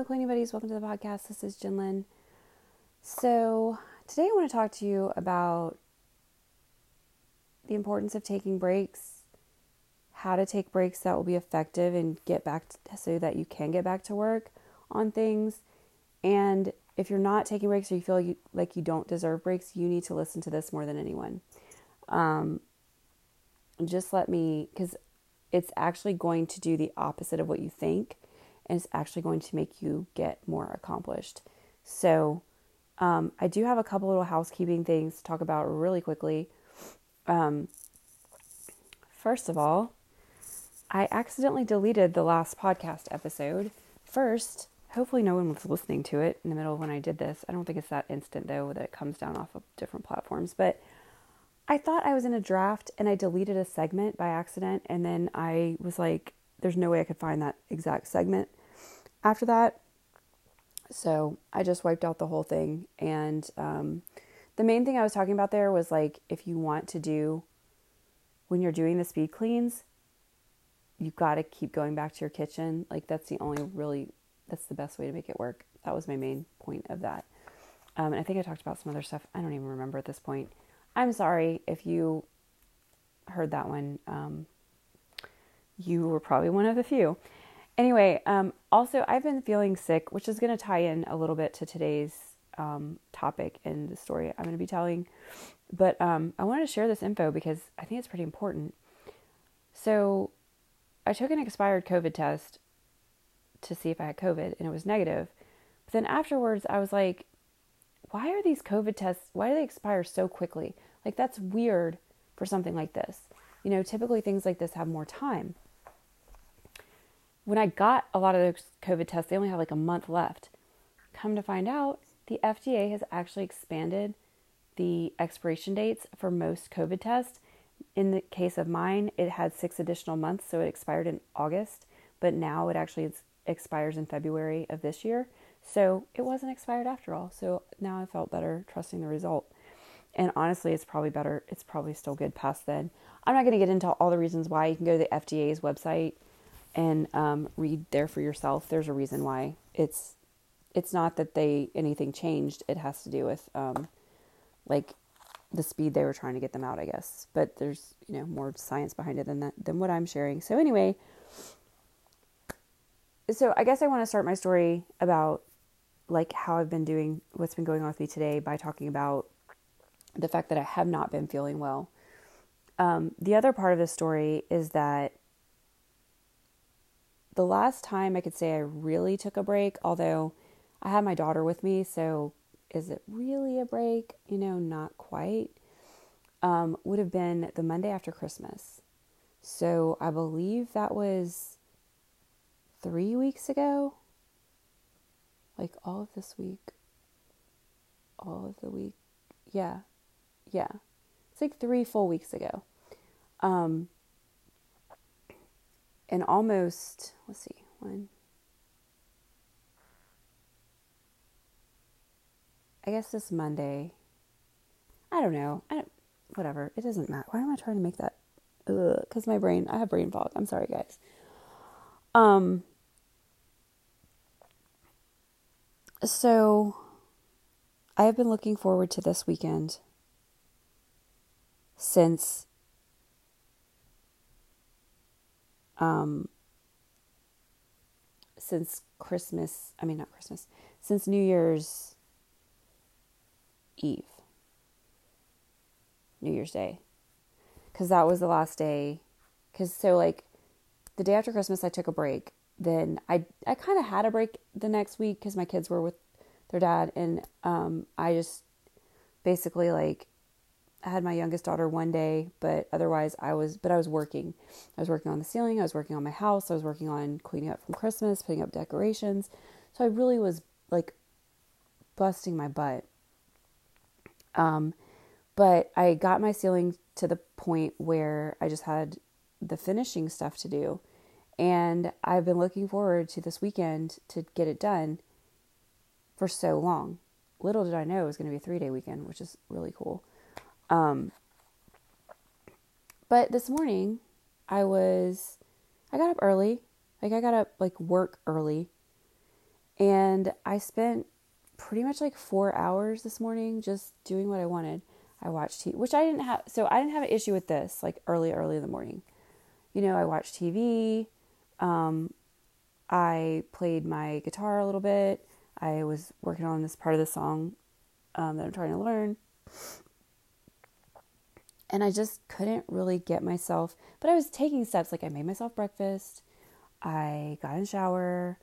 Hello, Cleaning Buddies. Welcome to the podcast. This is Jinlin. So, today I want to talk to you about the importance of taking breaks, how to take breaks that will be effective and get back to, so that you can get back to work on things. And if you're not taking breaks or you feel you, like you don't deserve breaks, you need to listen to this more than anyone. Um, just let me, because it's actually going to do the opposite of what you think and it's actually going to make you get more accomplished. So, um, I do have a couple little housekeeping things to talk about really quickly. Um, first of all, I accidentally deleted the last podcast episode. First, hopefully, no one was listening to it in the middle when I did this. I don't think it's that instant though that it comes down off of different platforms, but I thought I was in a draft and I deleted a segment by accident, and then I was like, there's no way I could find that exact segment after that. So I just wiped out the whole thing. And um, the main thing I was talking about there was like if you want to do, when you're doing the speed cleans, you've got to keep going back to your kitchen. Like that's the only really, that's the best way to make it work. That was my main point of that. Um, and I think I talked about some other stuff. I don't even remember at this point. I'm sorry if you heard that one. Um, you were probably one of the few. Anyway, um, also, I've been feeling sick, which is going to tie in a little bit to today's um, topic and the story I'm going to be telling. But um, I wanted to share this info because I think it's pretty important. So, I took an expired COVID test to see if I had COVID, and it was negative. But then afterwards, I was like, why are these COVID tests, why do they expire so quickly? Like, that's weird for something like this. You know, typically things like this have more time when I got a lot of those COVID tests, they only have like a month left. Come to find out, the FDA has actually expanded the expiration dates for most COVID tests. In the case of mine, it had six additional months, so it expired in August, but now it actually expires in February of this year. So it wasn't expired after all. So now I felt better trusting the result. And honestly, it's probably better. It's probably still good past then. I'm not going to get into all the reasons why. You can go to the FDA's website and um, read there for yourself. There's a reason why it's it's not that they anything changed. It has to do with um, like the speed they were trying to get them out, I guess. But there's you know more science behind it than that than what I'm sharing. So anyway, so I guess I want to start my story about like how I've been doing, what's been going on with me today by talking about the fact that I have not been feeling well. Um, the other part of the story is that the last time I could say I really took a break, although I had my daughter with me, so is it really a break? You know, not quite. Um, would have been the Monday after Christmas. So I believe that was three weeks ago. Like all of this week. All of the week. Yeah. Yeah. It's like three full weeks ago. Um, and almost, let's see, one. I guess this Monday. I don't know. I don't, whatever. It doesn't matter. Why am I trying to make that? Because my brain, I have brain fog. I'm sorry, guys. Um. So, I have been looking forward to this weekend since um, since Christmas, I mean, not Christmas, since New Year's Eve, New Year's Day, because that was the last day. Because so, like, the day after Christmas, I took a break. Then I, I kind of had a break the next week because my kids were with their dad, and um, I just basically like I had my youngest daughter one day, but otherwise I was but I was working. I was working on the ceiling, I was working on my house, I was working on cleaning up from Christmas, putting up decorations. So I really was like busting my butt. Um but I got my ceiling to the point where I just had the finishing stuff to do. And I've been looking forward to this weekend to get it done for so long. Little did I know it was going to be a 3-day weekend, which is really cool. Um, but this morning, I was, I got up early. Like, I got up, like, work early. And I spent pretty much like four hours this morning just doing what I wanted. I watched TV, which I didn't have. So I didn't have an issue with this like early, early in the morning. You know, I watched TV. Um, I played my guitar a little bit. I was working on this part of the song um, that I'm trying to learn. And I just couldn't really get myself, but I was taking steps. Like I made myself breakfast. I got in shower.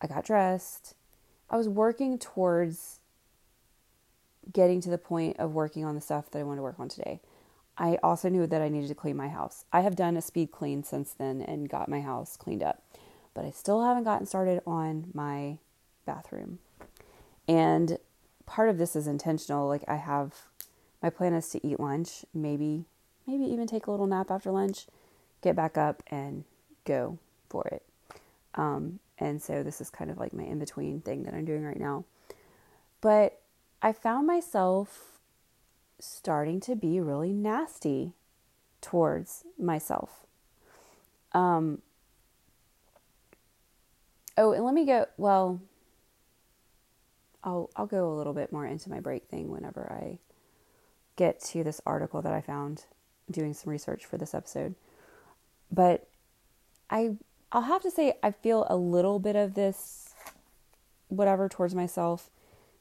I got dressed. I was working towards getting to the point of working on the stuff that I wanted to work on today. I also knew that I needed to clean my house. I have done a speed clean since then and got my house cleaned up, but I still haven't gotten started on my bathroom. And part of this is intentional. Like I have my plan is to eat lunch, maybe maybe even take a little nap after lunch, get back up and go for it. Um, and so this is kind of like my in between thing that I'm doing right now. But I found myself starting to be really nasty towards myself. Um, oh, and let me go. Well, I'll I'll go a little bit more into my break thing whenever I get to this article that I found doing some research for this episode. But I I'll have to say I feel a little bit of this whatever towards myself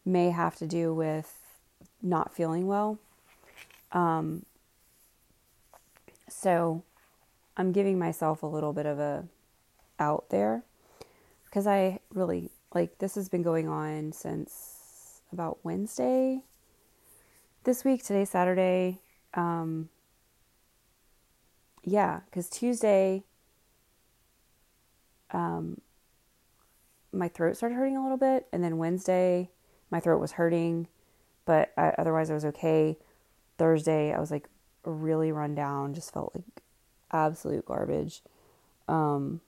may have to do with not feeling well. Um, so I'm giving myself a little bit of a out there because I really like this has been going on since about Wednesday this week. today, Saturday. Um, yeah, because Tuesday um, my throat started hurting a little bit, and then Wednesday my throat was hurting, but I, otherwise I was okay. Thursday I was like really run down, just felt like absolute garbage. Um,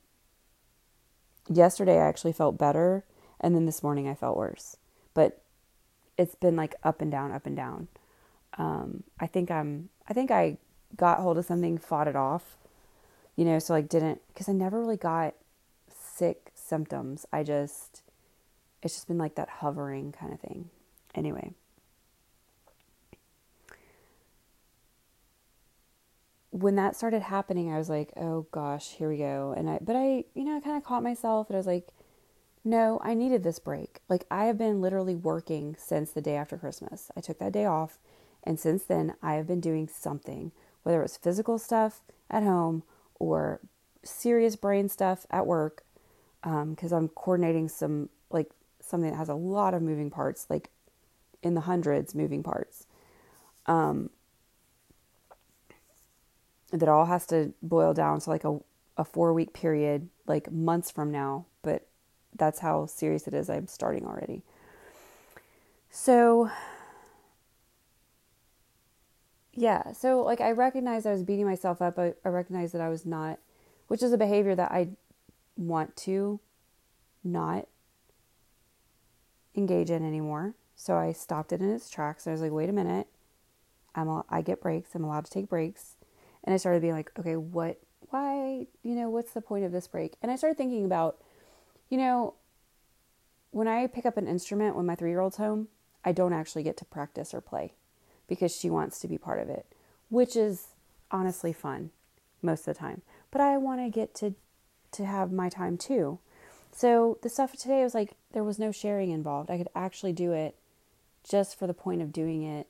yesterday I actually felt better, and then this morning I felt worse. But it's been like up and down, up and down. Um, I think I'm. I think I got hold of something, fought it off. You know, so like didn't because I never really got sick symptoms. I just, it's just been like that hovering kind of thing. Anyway. When that started happening, I was like, oh gosh, here we go. And I, but I, you know, I kind of caught myself and I was like, no, I needed this break. Like, I have been literally working since the day after Christmas. I took that day off. And since then, I have been doing something, whether it was physical stuff at home or serious brain stuff at work because um, I'm coordinating some like something that has a lot of moving parts, like in the hundreds moving parts. Um, that all has to boil down to like a, a four week period, like months from now, but that's how serious it is. I'm starting already. So, yeah, so like I recognized I was beating myself up. I, I recognized that I was not, which is a behavior that I want to not engage in anymore. So I stopped it in its tracks. I was like, wait a minute. I'm a, I get breaks. I'm allowed to take breaks. And I started being like, okay, what, why, you know, what's the point of this break? And I started thinking about, you know, when I pick up an instrument when my three year old's home, I don't actually get to practice or play because she wants to be part of it, which is honestly fun most of the time. But I want to get to to have my time too. So the stuff today was like there was no sharing involved. I could actually do it just for the point of doing it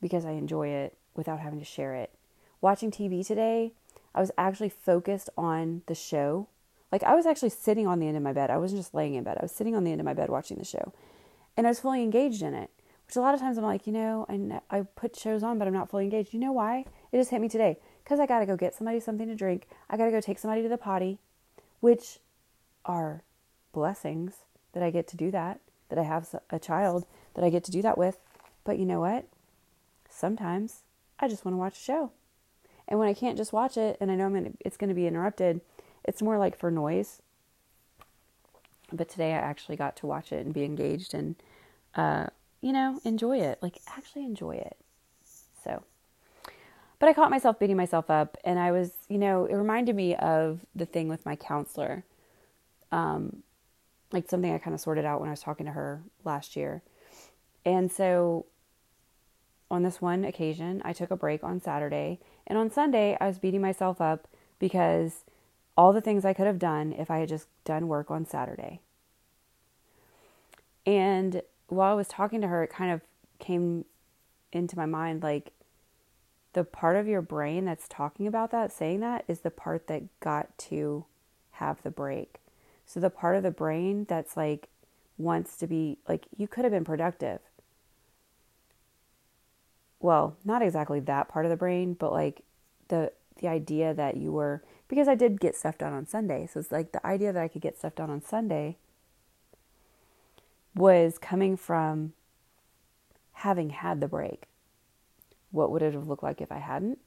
because I enjoy it without having to share it. Watching TV today, I was actually focused on the show. Like I was actually sitting on the end of my bed. I wasn't just laying in bed. I was sitting on the end of my bed watching the show. And I was fully engaged in it. Which a lot of times I'm like, you know, I, I put shows on, but I'm not fully engaged. You know why? It just hit me today because I got to go get somebody something to drink. I got to go take somebody to the potty, which are blessings that I get to do that, that I have a child that I get to do that with. But you know what? Sometimes I just want to watch a show. And when I can't just watch it and I know I'm gonna, it's going to be interrupted, it's more like for noise. But today I actually got to watch it and be engaged and, uh, you know, enjoy it. Like, actually enjoy it. So. But I caught myself beating myself up, and I was, you know, it reminded me of the thing with my counselor. Um, like something I kind of sorted out when I was talking to her last year. And so on this one occasion, I took a break on Saturday. And on Sunday, I was beating myself up because all the things I could have done if I had just done work on Saturday. And while I was talking to her, it kind of came into my mind like the part of your brain that's talking about that, saying that, is the part that got to have the break. So the part of the brain that's like wants to be like, you could have been productive. Well, not exactly that part of the brain, but like the the idea that you were because I did get stuff done on Sunday. So it's like the idea that I could get stuff done on Sunday was coming from having had the break. What would it have looked like if I hadn't?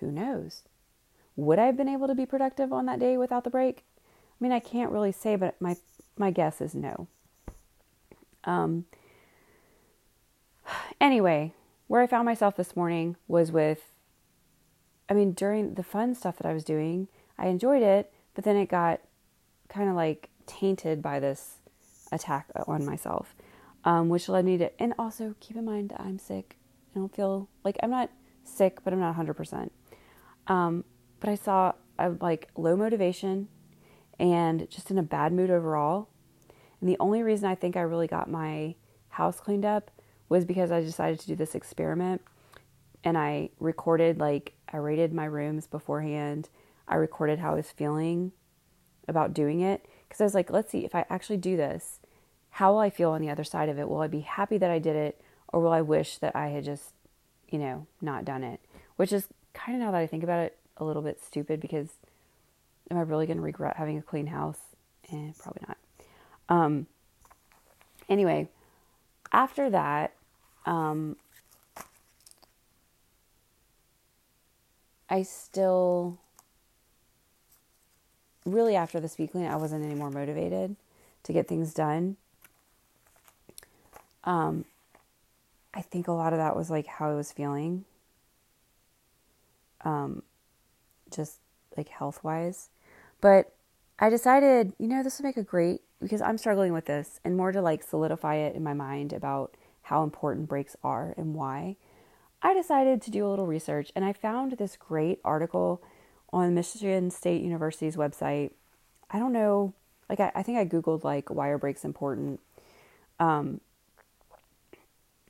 Who knows? Would I have been able to be productive on that day without the break? I mean, I can't really say, but my my guess is no. Um, anyway, where I found myself this morning was with I mean, during the fun stuff that I was doing, I enjoyed it, but then it got kind of like tainted by this attack on myself, um, which led me to, and also keep in mind I'm sick. I don't feel like I'm not sick, but I'm not 100%. Um, but I saw I like low motivation and just in a bad mood overall. And the only reason I think I really got my house cleaned up was because I decided to do this experiment and I recorded like I rated my rooms beforehand. I recorded how I was feeling about doing it because I was like, let's see if I actually do this, how will I feel on the other side of it? Will I be happy that I did it or will I wish that I had just, you know, not done it? Which is kind of now that I think about it a little bit stupid because am I really going to regret having a clean house? Eh, probably not. Um, anyway, after that, um, I still really after the speaking I wasn't any more motivated to get things done. Um, I think a lot of that was like how I was feeling. Um, just like health wise. But I decided, you know, this would make a great because I'm struggling with this and more to like solidify it in my mind about how important breaks are and why. I decided to do a little research and I found this great article on Michigan State University's website. I don't know, like I, I think I googled like why are breaks important. Um,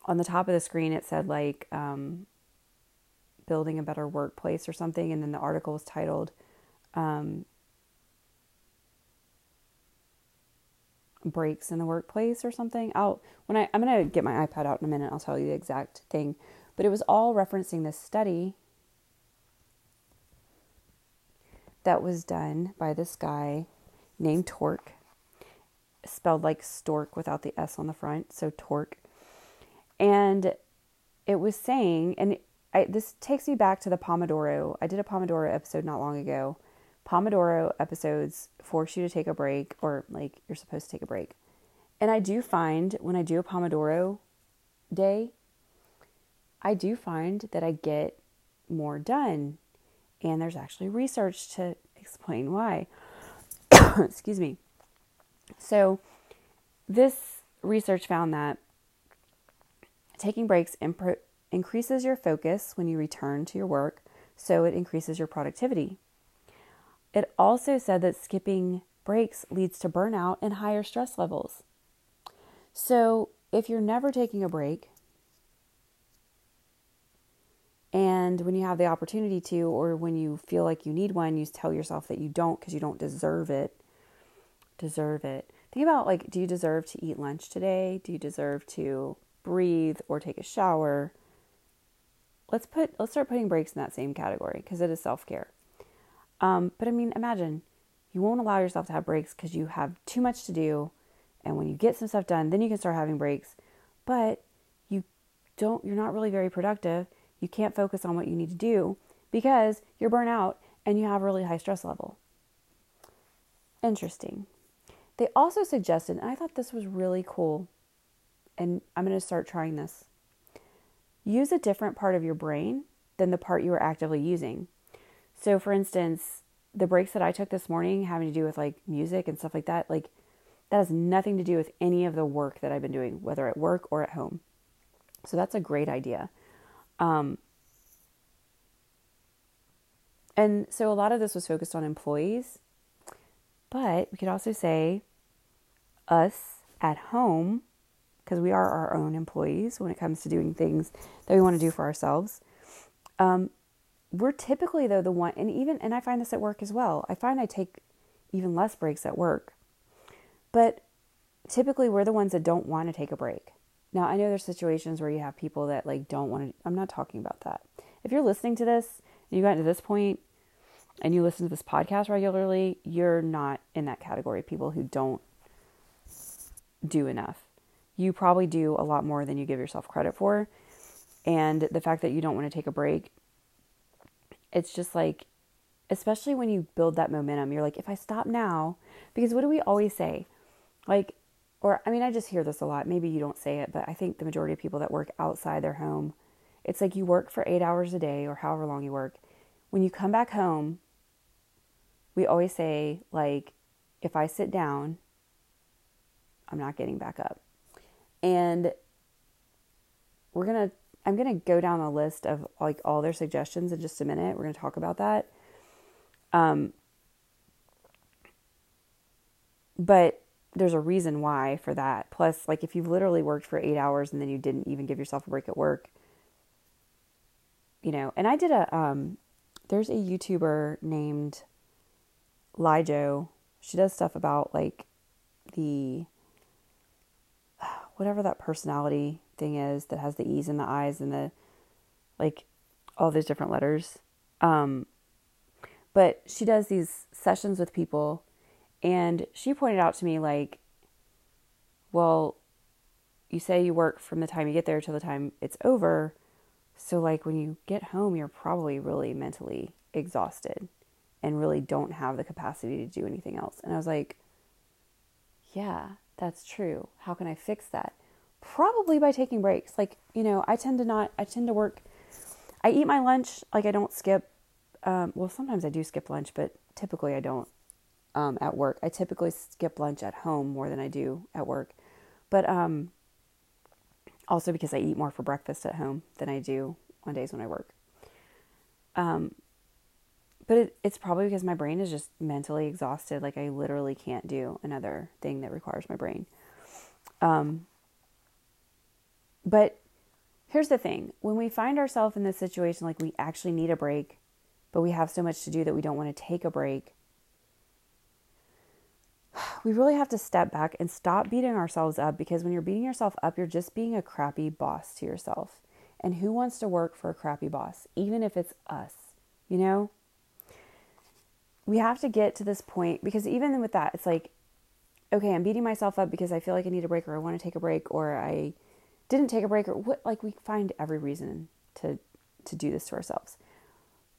on the top of the screen it said like um, building a better workplace or something, and then the article was titled um, breaks in the workplace or something. I'll when I I'm gonna get my iPad out in a minute. I'll tell you the exact thing, but it was all referencing this study that was done by this guy named Tork, spelled like stork without the S on the front, so Tork. And it was saying, and I, this takes me back to the Pomodoro. I did a Pomodoro episode not long ago. Pomodoro episodes force you to take a break, or like you're supposed to take a break. And I do find when I do a Pomodoro day, I do find that I get more done. And there's actually research to explain why. Excuse me. So, this research found that taking breaks imp- increases your focus when you return to your work, so it increases your productivity. It also said that skipping breaks leads to burnout and higher stress levels. So, if you're never taking a break, and when you have the opportunity to, or when you feel like you need one, you tell yourself that you don't because you don't deserve it. Deserve it. Think about like, do you deserve to eat lunch today? Do you deserve to breathe or take a shower? Let's put let's start putting breaks in that same category because it is self care. Um, but I mean, imagine you won't allow yourself to have breaks because you have too much to do, and when you get some stuff done, then you can start having breaks. But you don't. You're not really very productive you can't focus on what you need to do because you're burnt out and you have a really high stress level. Interesting. They also suggested, and I thought this was really cool, and I'm going to start trying this. Use a different part of your brain than the part you are actively using. So, for instance, the breaks that I took this morning having to do with like music and stuff like that, like That has nothing to do with any of the work that I've been doing, whether at work or at home. So that's a great idea. Um, and so a lot of this was focused on employees, but we could also say us at home, because we are our own employees when it comes to doing things that we want to do for ourselves. Um, we're typically though the one, and even and I find this at work as well. I find I take even less breaks at work, but typically we're the ones that don't want to take a break. Now I know there's situations where you have people that like don't want to. I'm not talking about that. If you're listening to this and you got to this point and you listen to this podcast regularly, you're not in that category of people who don't do enough. You probably do a lot more than you give yourself credit for. And the fact that you don't want to take a break, it's just like, especially when you build that momentum, you're like, if I stop now, because what do we always say? Like, or I mean, I just hear this a lot. Maybe you don't say it, but I think the majority of people that work outside their home, it's like you work for eight hours a day or however long you work. When you come back home, we always say, like, if I sit down, I'm not getting back up. And we're going to, I'm going to go down a list of like all their suggestions in just a minute. We're going to talk about that. Um, but there's a reason why for that. Plus, like if you've literally worked for eight hours and then you didn't even give yourself a break at work, you know, and I did a, um, there's a YouTuber named Lijo. She does stuff about like the whatever that personality thing is that has the E's and the I's and the like all those different letters. Um, but she does these sessions with people, and she pointed out to me, like, well, you say you work from the time you get there till the time it's over. So, like, when you get home, you're probably really mentally exhausted and really don't have the capacity to do anything else. And I was like, yeah, that's true. How can I fix that? Probably by taking breaks. Like, you know, I tend to not, I tend to work, I eat my lunch, like, I don't skip. Um, well, sometimes I do skip lunch, but typically I don't um, at work. I typically skip lunch at home more than I do at work. But um, also because I eat more for breakfast at home than I do on days when I work. Um, but it, it's probably because my brain is just mentally exhausted. Like I literally can't do another thing that requires my brain. Um, but here's the thing when we find ourselves in this situation, like we actually need a break, but we have so much to do that we don't want to take a break, we really have to step back and stop beating ourselves up because when you're beating yourself up, you're just being a crappy boss to yourself. And who wants to work for a crappy boss, even if it's us, you know? We have to get to this point because even with that, it's like, okay, I'm beating myself up because I feel like I need a break or I want to take a break or I didn't take a break or what like we find every reason to to do this to ourselves.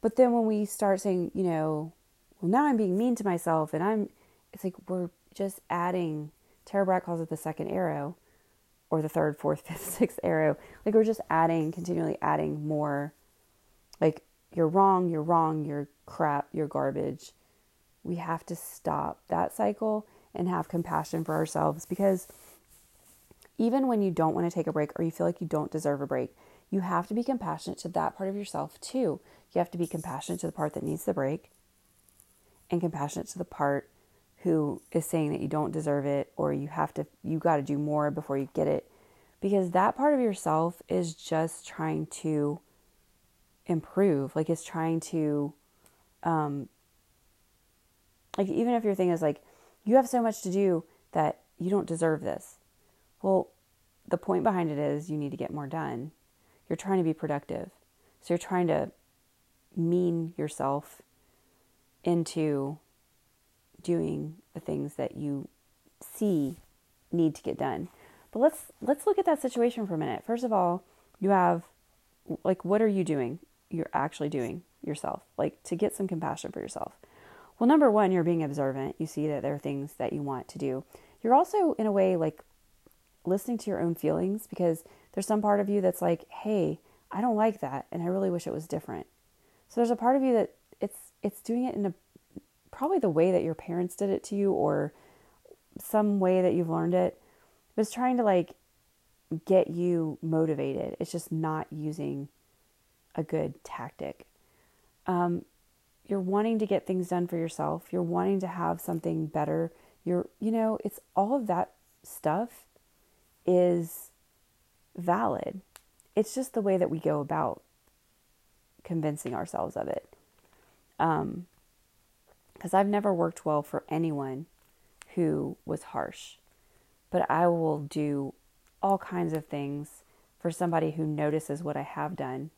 But then when we start saying, you know, well now I'm being mean to myself and I'm it's like we're just adding Tara Brach calls it the second arrow or the third, fourth, fifth, sixth arrow. Like we're just adding, continually adding more like you're wrong, you're wrong, you're crap, you're garbage. We have to stop that cycle and have compassion for ourselves because even when you don't want to take a break or you feel like you don't deserve a break, you have to be compassionate to that part of yourself too. You have to be compassionate to the part that needs the break and compassionate to the part who is saying that you don't deserve it or you have to you got to do more before you get it because that part of yourself is just trying to improve like it's trying to um like even if your thing is like you have so much to do that you don't deserve this. Well the point behind it is you need to get more done. You're trying to be productive. So you're trying to mean yourself into doing the things that you see need to get done. But let's let's look at that situation for a minute. First of all you have like what are you doing? You're actually doing yourself, like to get some compassion for yourself? Well, number one, you're being observant. You see that there are things that you want to do. You're also, in a way, like listening to your own feelings because there's some part of you that's like, hey, I don't like that and I really wish it was different. So there's a part of you that it's it's doing it in a probably the way that your parents did it to you or some way that you've learned it, but it's trying to like get you motivated. It's just not using a good tactic. Um, you're wanting to get things done for yourself. You're wanting to have something better. You're, you know, it's all of that stuff is valid. It's just the way that we go about convincing ourselves of it. Um, because I've never worked well for anyone who was harsh, but I will do all kinds of things for somebody who notices what I have done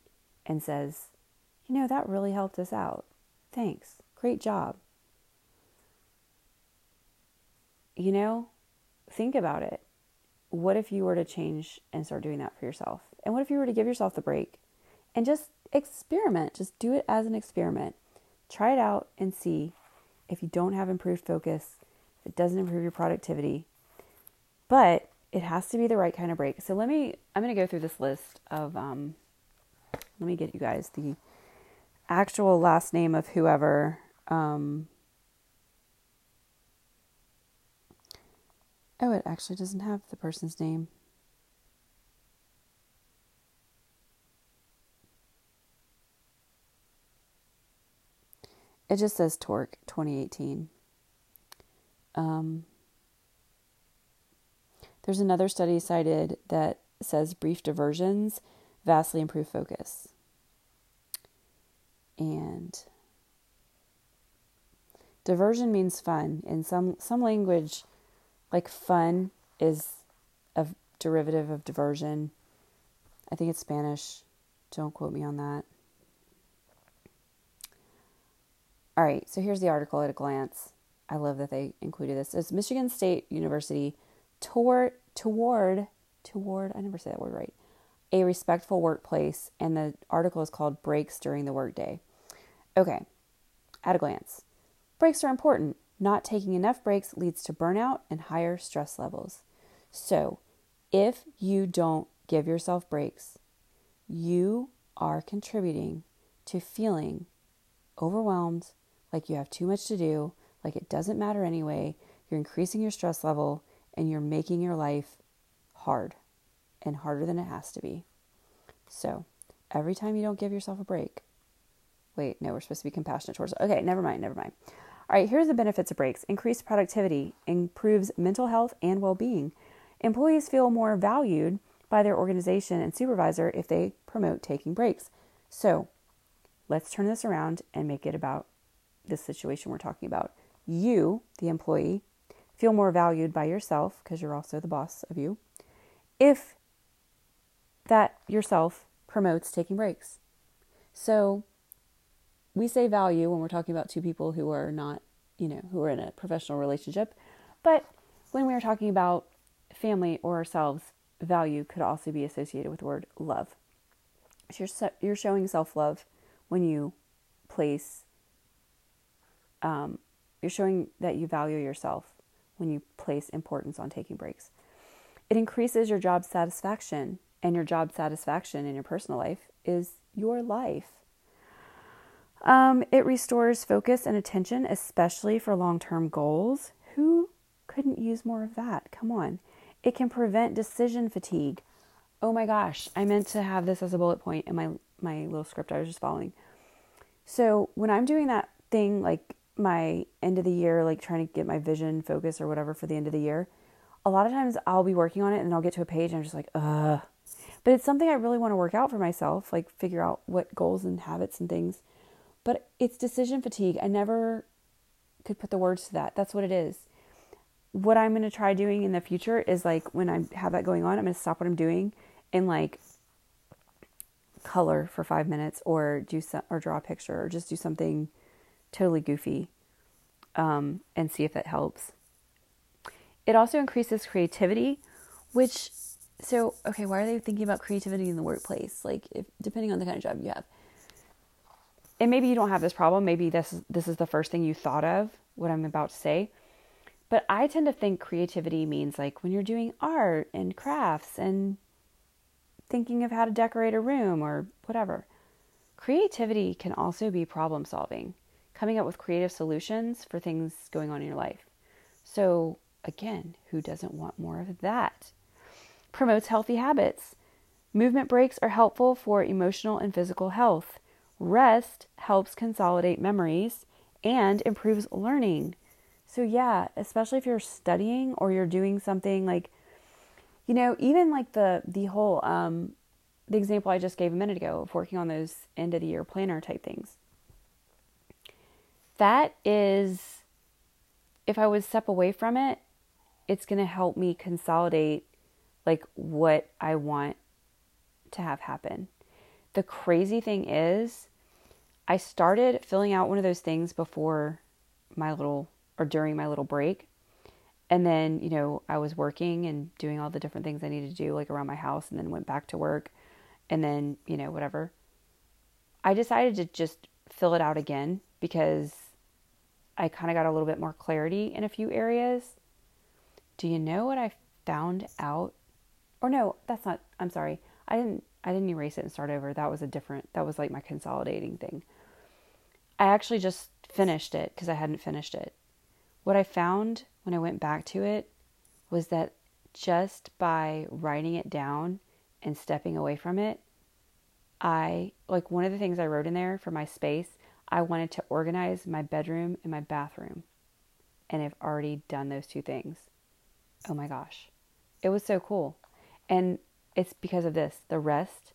and says, you know, that really helped us out. Thanks. Great job. You know, think about it. What if you were to change and start doing that for yourself? And what if you were to give yourself the break and just experiment? Just do it as an experiment. Try it out and see if you don't have improved focus, if it doesn't improve your productivity. But it has to be the right kind of break. So let me, I'm going to go through this list of, um, let me get you guys the actual last name of whoever. Um, oh, it actually doesn't have the person's name. It just says Tork 2018. Um, there's another study cited that says brief diversions vastly improve focus. And diversion means fun. In some some language, like fun is a derivative of diversion. I think it's Spanish. Don't quote me on that. All right, so here's the article at a glance. I love that they included this. It's Michigan State University toward toward toward I never say that word right. A respectful workplace, and the article is called Breaks During the Workday. Okay, at a glance. Breaks are important. Not taking enough breaks leads to burnout and higher stress levels. So, if you don't give yourself breaks, you are contributing to feeling overwhelmed, like you have too much to do, like it doesn't matter anyway. You're increasing your stress level and you're making your life hard and harder than it has to be. So, every time you don't give yourself a break, wait, no, we're supposed to be compassionate towards. Okay, never mind, never mind. All right, here's the benefits of breaks increased productivity, improves mental health and well being. Employees feel more valued by their organization and supervisor if they promote taking breaks. So, let's turn this around and make it about this situation we're talking about. You, the employee, feel more valued by yourself because you're also the boss of you if that yourself promotes taking breaks. So we say value when we're talking about two people who are not, you know, who are in a professional relationship. But when we are talking about family or ourselves, value could also be associated with the word love. So you're, you're showing self love when you place um, you're showing that you value yourself when you place importance on taking breaks. It increases your job satisfaction, and your job satisfaction in your personal life is your life. Um, it restores focus and attention, especially for long term goals. Who couldn't use more of that? Come on. It can prevent decision fatigue. Oh my gosh, I meant to have this as a bullet point in my, my little script I was just following. So when I'm doing that thing like my end of the year, like trying to get my vision focus or whatever for the end of the year, a lot of times I'll be working on it and I'll get to a page and I'm just like, ugh. But it's something I really want to work out for myself, like figure out what goals and habits and things. But it's decision fatigue. I never could put the words to that. That's what it is. What I'm going to try doing in the future is like when I have that going on, I'm going to stop what I'm doing and like color for five minutes or do some, or draw a picture or just do something totally goofy um, and see if that helps. It also increases creativity, which, so, okay, why are they thinking about creativity in the workplace? Like, if, depending on the kind of job you have. And maybe you don't have this problem. Maybe this is, this is the first thing you thought of, what I'm about to say. But I tend to think creativity means like when you're doing art and crafts and thinking of how to decorate a room or whatever. Creativity can also be problem solving coming up with creative solutions for things going on in your life. So, Again, who doesn't want more of that? Promotes healthy habits. Movement breaks are helpful for emotional and physical health. Rest helps consolidate memories and improves learning. So, yeah, especially if you're studying or you're doing something like, you know, even like the, the whole, um, the example I just gave a minute ago of working on those end of the year planner type things. That is, if I would step away from it, it's going to help me consolidate like what I want to have happen. The crazy thing is, I started filling out one of those things before my little or during my little break. And then, you know, I was working and doing all the different things I needed to do, like around my house, and then went back to work. And then, you know, whatever. I decided to just fill it out again because I kind of got a little bit more clarity in a few areas. Do you know what I found out? Or no, that's not, I'm sorry. I didn't I didn't erase it and start over. That was a different that was like my consolidating thing. I actually just finished it because I hadn't finished it. What I found when I went back to it was that just by writing it down and stepping away from it, I like one of the things I wrote in there for my space, I wanted to organize my bedroom and my bathroom. And I've already done those two things. Oh my gosh. It was so cool. And it's because of this. The rest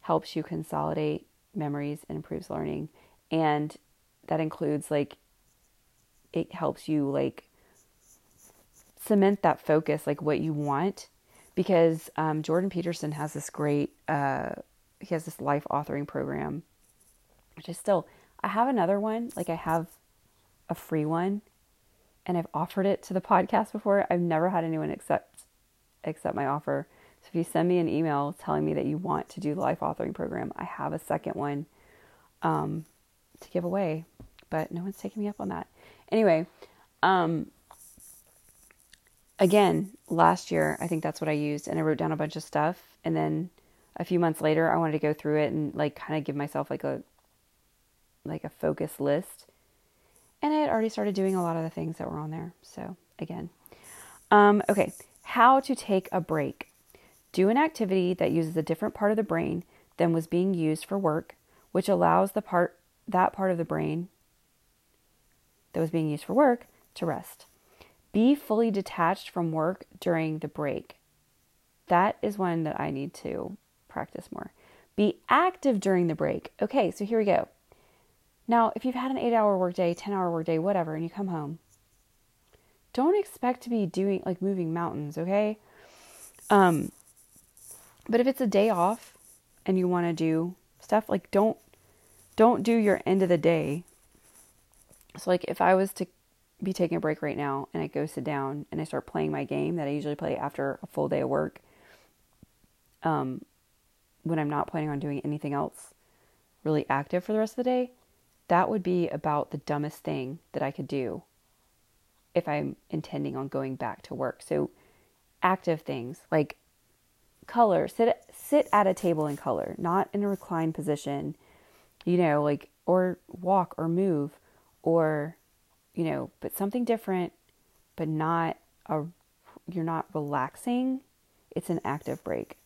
helps you consolidate memories and improves learning. And that includes like, it helps you like cement that focus, like what you want. Because um, Jordan Peterson has this great, uh, he has this life authoring program, which is still, I have another one. Like I have a free one and I've offered it to the podcast before. I've never had anyone accept accept my offer. So if you send me an email telling me that you want to do the life authoring program, I have a second one um, to give away, but no one's taking me up on that. Anyway, um, again, last year, I think that's what I used, and I wrote down a bunch of stuff, and then a few months later, I wanted to go through it and like kind of give myself like a like a focus list. And I had already started doing a lot of the things that were on there. So again, um, okay, how to take a break. Do an activity that uses a different part of the brain than was being used for work, which allows the part that part of the brain that was being used for work to rest. Be fully detached from work during the break. That is one that I need to practice more. Be active during the break. Okay, so here we go. Now, if you've had an eight hour workday, 10 hour workday, whatever, and you come home, don't expect to be doing like moving mountains, okay? Um, but if it's a day off and you want to do stuff, like don't don't do your end of the day. So like if I was to be taking a break right now and I go sit down and I start playing my game that I usually play after a full day of work, um, when I'm not planning on doing anything else really active for the rest of the day, that would be about the dumbest thing that I could do if I'm intending on going back to work. So active things like color, sit sit at a table in color, not in a reclined position, you know, like or walk or move or you know, but something different but not a you're not relaxing. It's an active break.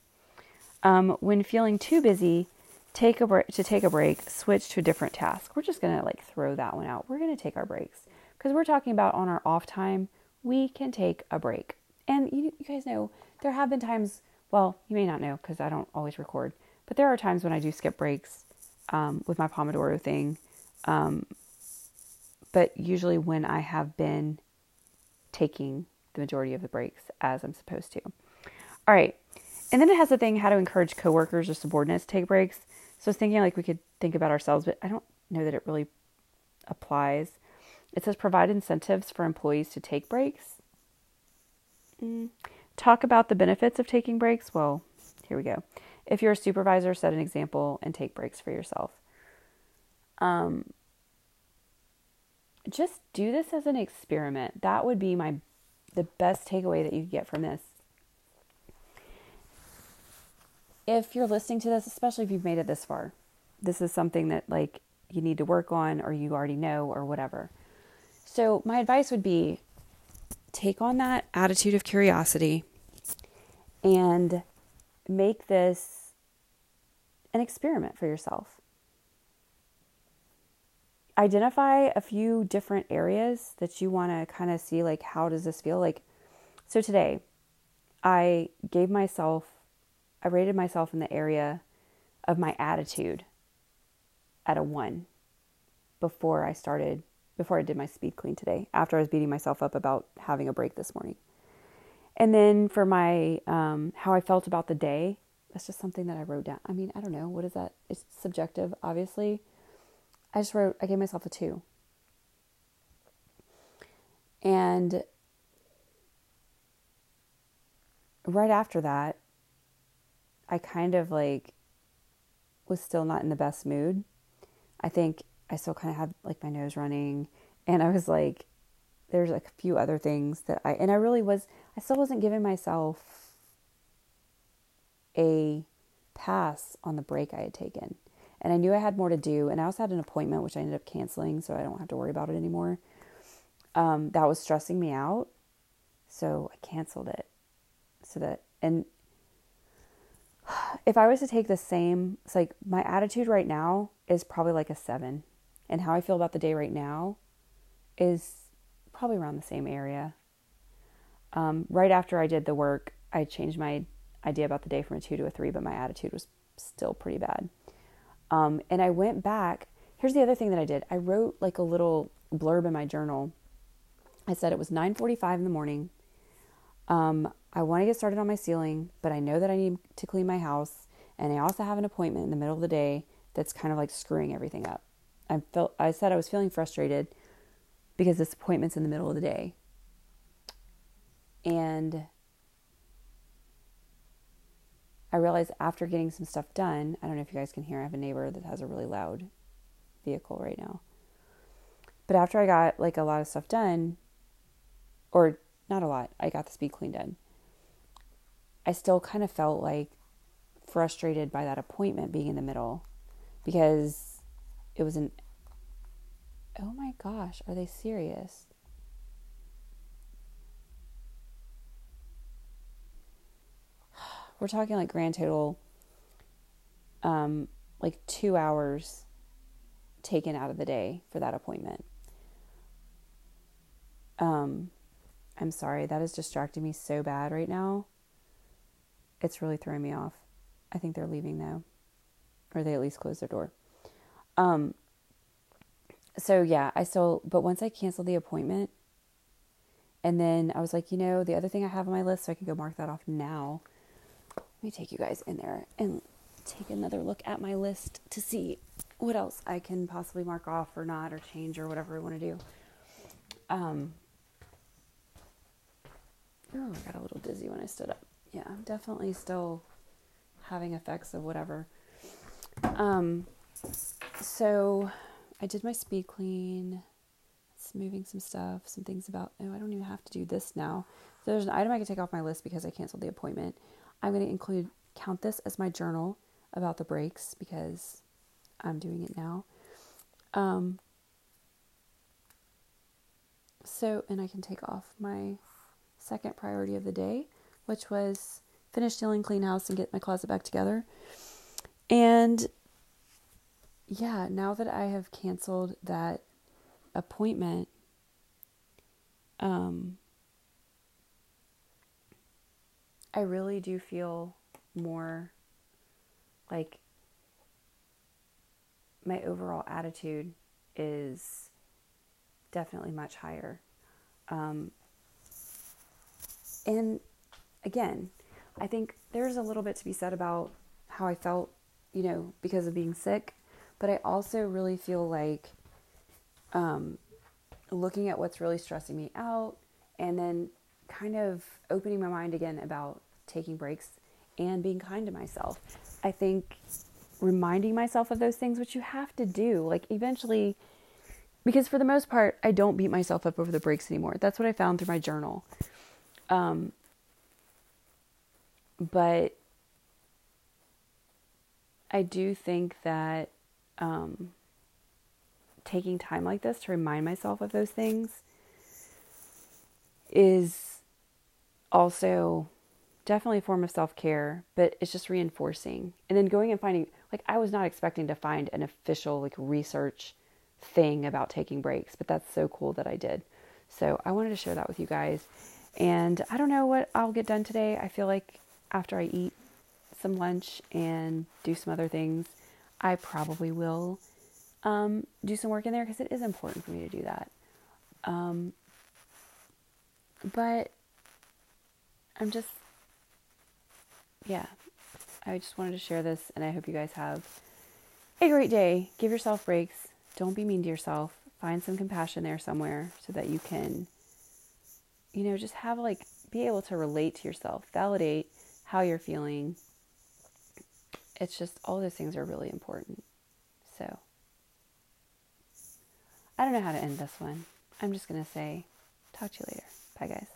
Um, when feeling too busy, take a break to take a break, switch to a different task. We're just going to like throw that one out. We're going to take our breaks because we're talking about on our off time, we can take a break. And you, you guys know there have been times well, you may not know because I don't always record, but there are times when I do skip breaks um, with my Pomodoro thing. Um, but usually when I have been taking the majority of the breaks as I'm supposed to. All right. And then it has the thing how to encourage coworkers or subordinates to take breaks. So I was thinking like we could think about ourselves, but I don't know that it really applies. It says provide incentives for employees to take breaks. Mm. Talk about the benefits of taking breaks. Well, here we go. If you're a supervisor, set an example and take breaks for yourself. Um, just do this as an experiment. That would be my the best takeaway that you get from this. If you're listening to this, especially if you've made it this far, this is something that like you need to work on or you already know or whatever. So, my advice would be take on that attitude of curiosity and make this an experiment for yourself. Identify a few different areas that you want to kind of see like how does this feel like so today I gave myself I rated myself in the area of my attitude at a 1 before I started before I did my speed clean today after I was beating myself up about having a break this morning. And then for my um, how I felt about the day, that's just something that I wrote down. I mean, I don't know what is that. It's subjective, obviously. I just wrote. I gave myself a two. And right after that, I kind of like was still not in the best mood. I think I still kind of had like my nose running and I was like there's like a few other things that I and I really was I still wasn't giving myself a pass on the break I had taken. And I knew I had more to do and I also had an appointment which I ended up canceling so I don't have to worry about it anymore. Um, that was stressing me out. So I canceled it. So that and if I was to take the same, it's like my attitude right now is probably like a seven, and how I feel about the day right now is probably around the same area. Um, right after I did the work, I changed my idea about the day from a two to a three, but my attitude was still pretty bad. Um, and I went back. Here's the other thing that I did. I wrote like a little blurb in my journal. I said it was 9:45 in the morning. Um, I want to get started on my ceiling, but I know that I need to clean my house, and I also have an appointment in the middle of the day that's kind of like screwing everything up. I felt I said I was feeling frustrated because this appointment's in the middle of the day. And I realized after getting some stuff done, I don't know if you guys can hear, I have a neighbor that has a really loud vehicle right now. But after I got like a lot of stuff done, or not a lot, I got the speed clean done. I still kind of felt like frustrated by that appointment being in the middle because it was an oh my gosh, are they serious? We're talking like grand total um like 2 hours taken out of the day for that appointment. Um I'm sorry, that is distracting me so bad right now. It's really throwing me off. I think they're leaving though, or they at least closed their door. Um, so yeah, I still, but once I canceled the appointment, and then I was like, you know, the other thing I have on my list, so I can go mark that off now. Let me take you guys in there and take another look at my list to see what else I can possibly mark off or not or change or whatever I want to do. Um, oh, I got a little dizzy when I stood up. Yeah, I'm definitely still having effects of whatever. Um, so I did my speed clean. It's moving some stuff, some things about, oh, I don't even have to do this now. So there's an item I can take off my list because I canceled the appointment. I'm going to include, count this as my journal about the breaks because I'm doing it now. Um, so, and I can take off my second priority of the day, which was finish stealing clean house and get my closet back together. And yeah, now that I have canceled that appointment, um, I really do feel more like my overall attitude is definitely much higher. Um, and again, I think there's a little bit to be said about how I felt, you know, because of being sick, but I also really feel like um, looking at what's really stressing me out and then kind of opening my mind again about taking breaks and being kind to myself. I think reminding myself of those things, which you have to do, like eventually, because for the most part, I don't beat myself up over the breaks anymore. That's what I found through my journal. Um, but I do think that um, taking time like this to remind myself of those things is also definitely a form of self care, but it's just reinforcing. And then going and finding, like, I was not expecting to find an official, like, research thing about taking breaks, but that's so cool that I did. So I wanted to share that with you guys. And I don't know what I'll get done today. I feel like after I eat some lunch and do some other things, I probably will um, do some work in there because it is important for me to do that. Um, but I'm just, yeah, I just wanted to share this and I hope you guys have a great day. Give yourself breaks. Don't be mean to yourself. Find some compassion there somewhere so that you can, you know, just have like, be able to relate to yourself, validate how you're feeling. It's just all those things are really important. So, I don't know how to end this one. I'm just going to say, talk to you later. Bye, guys.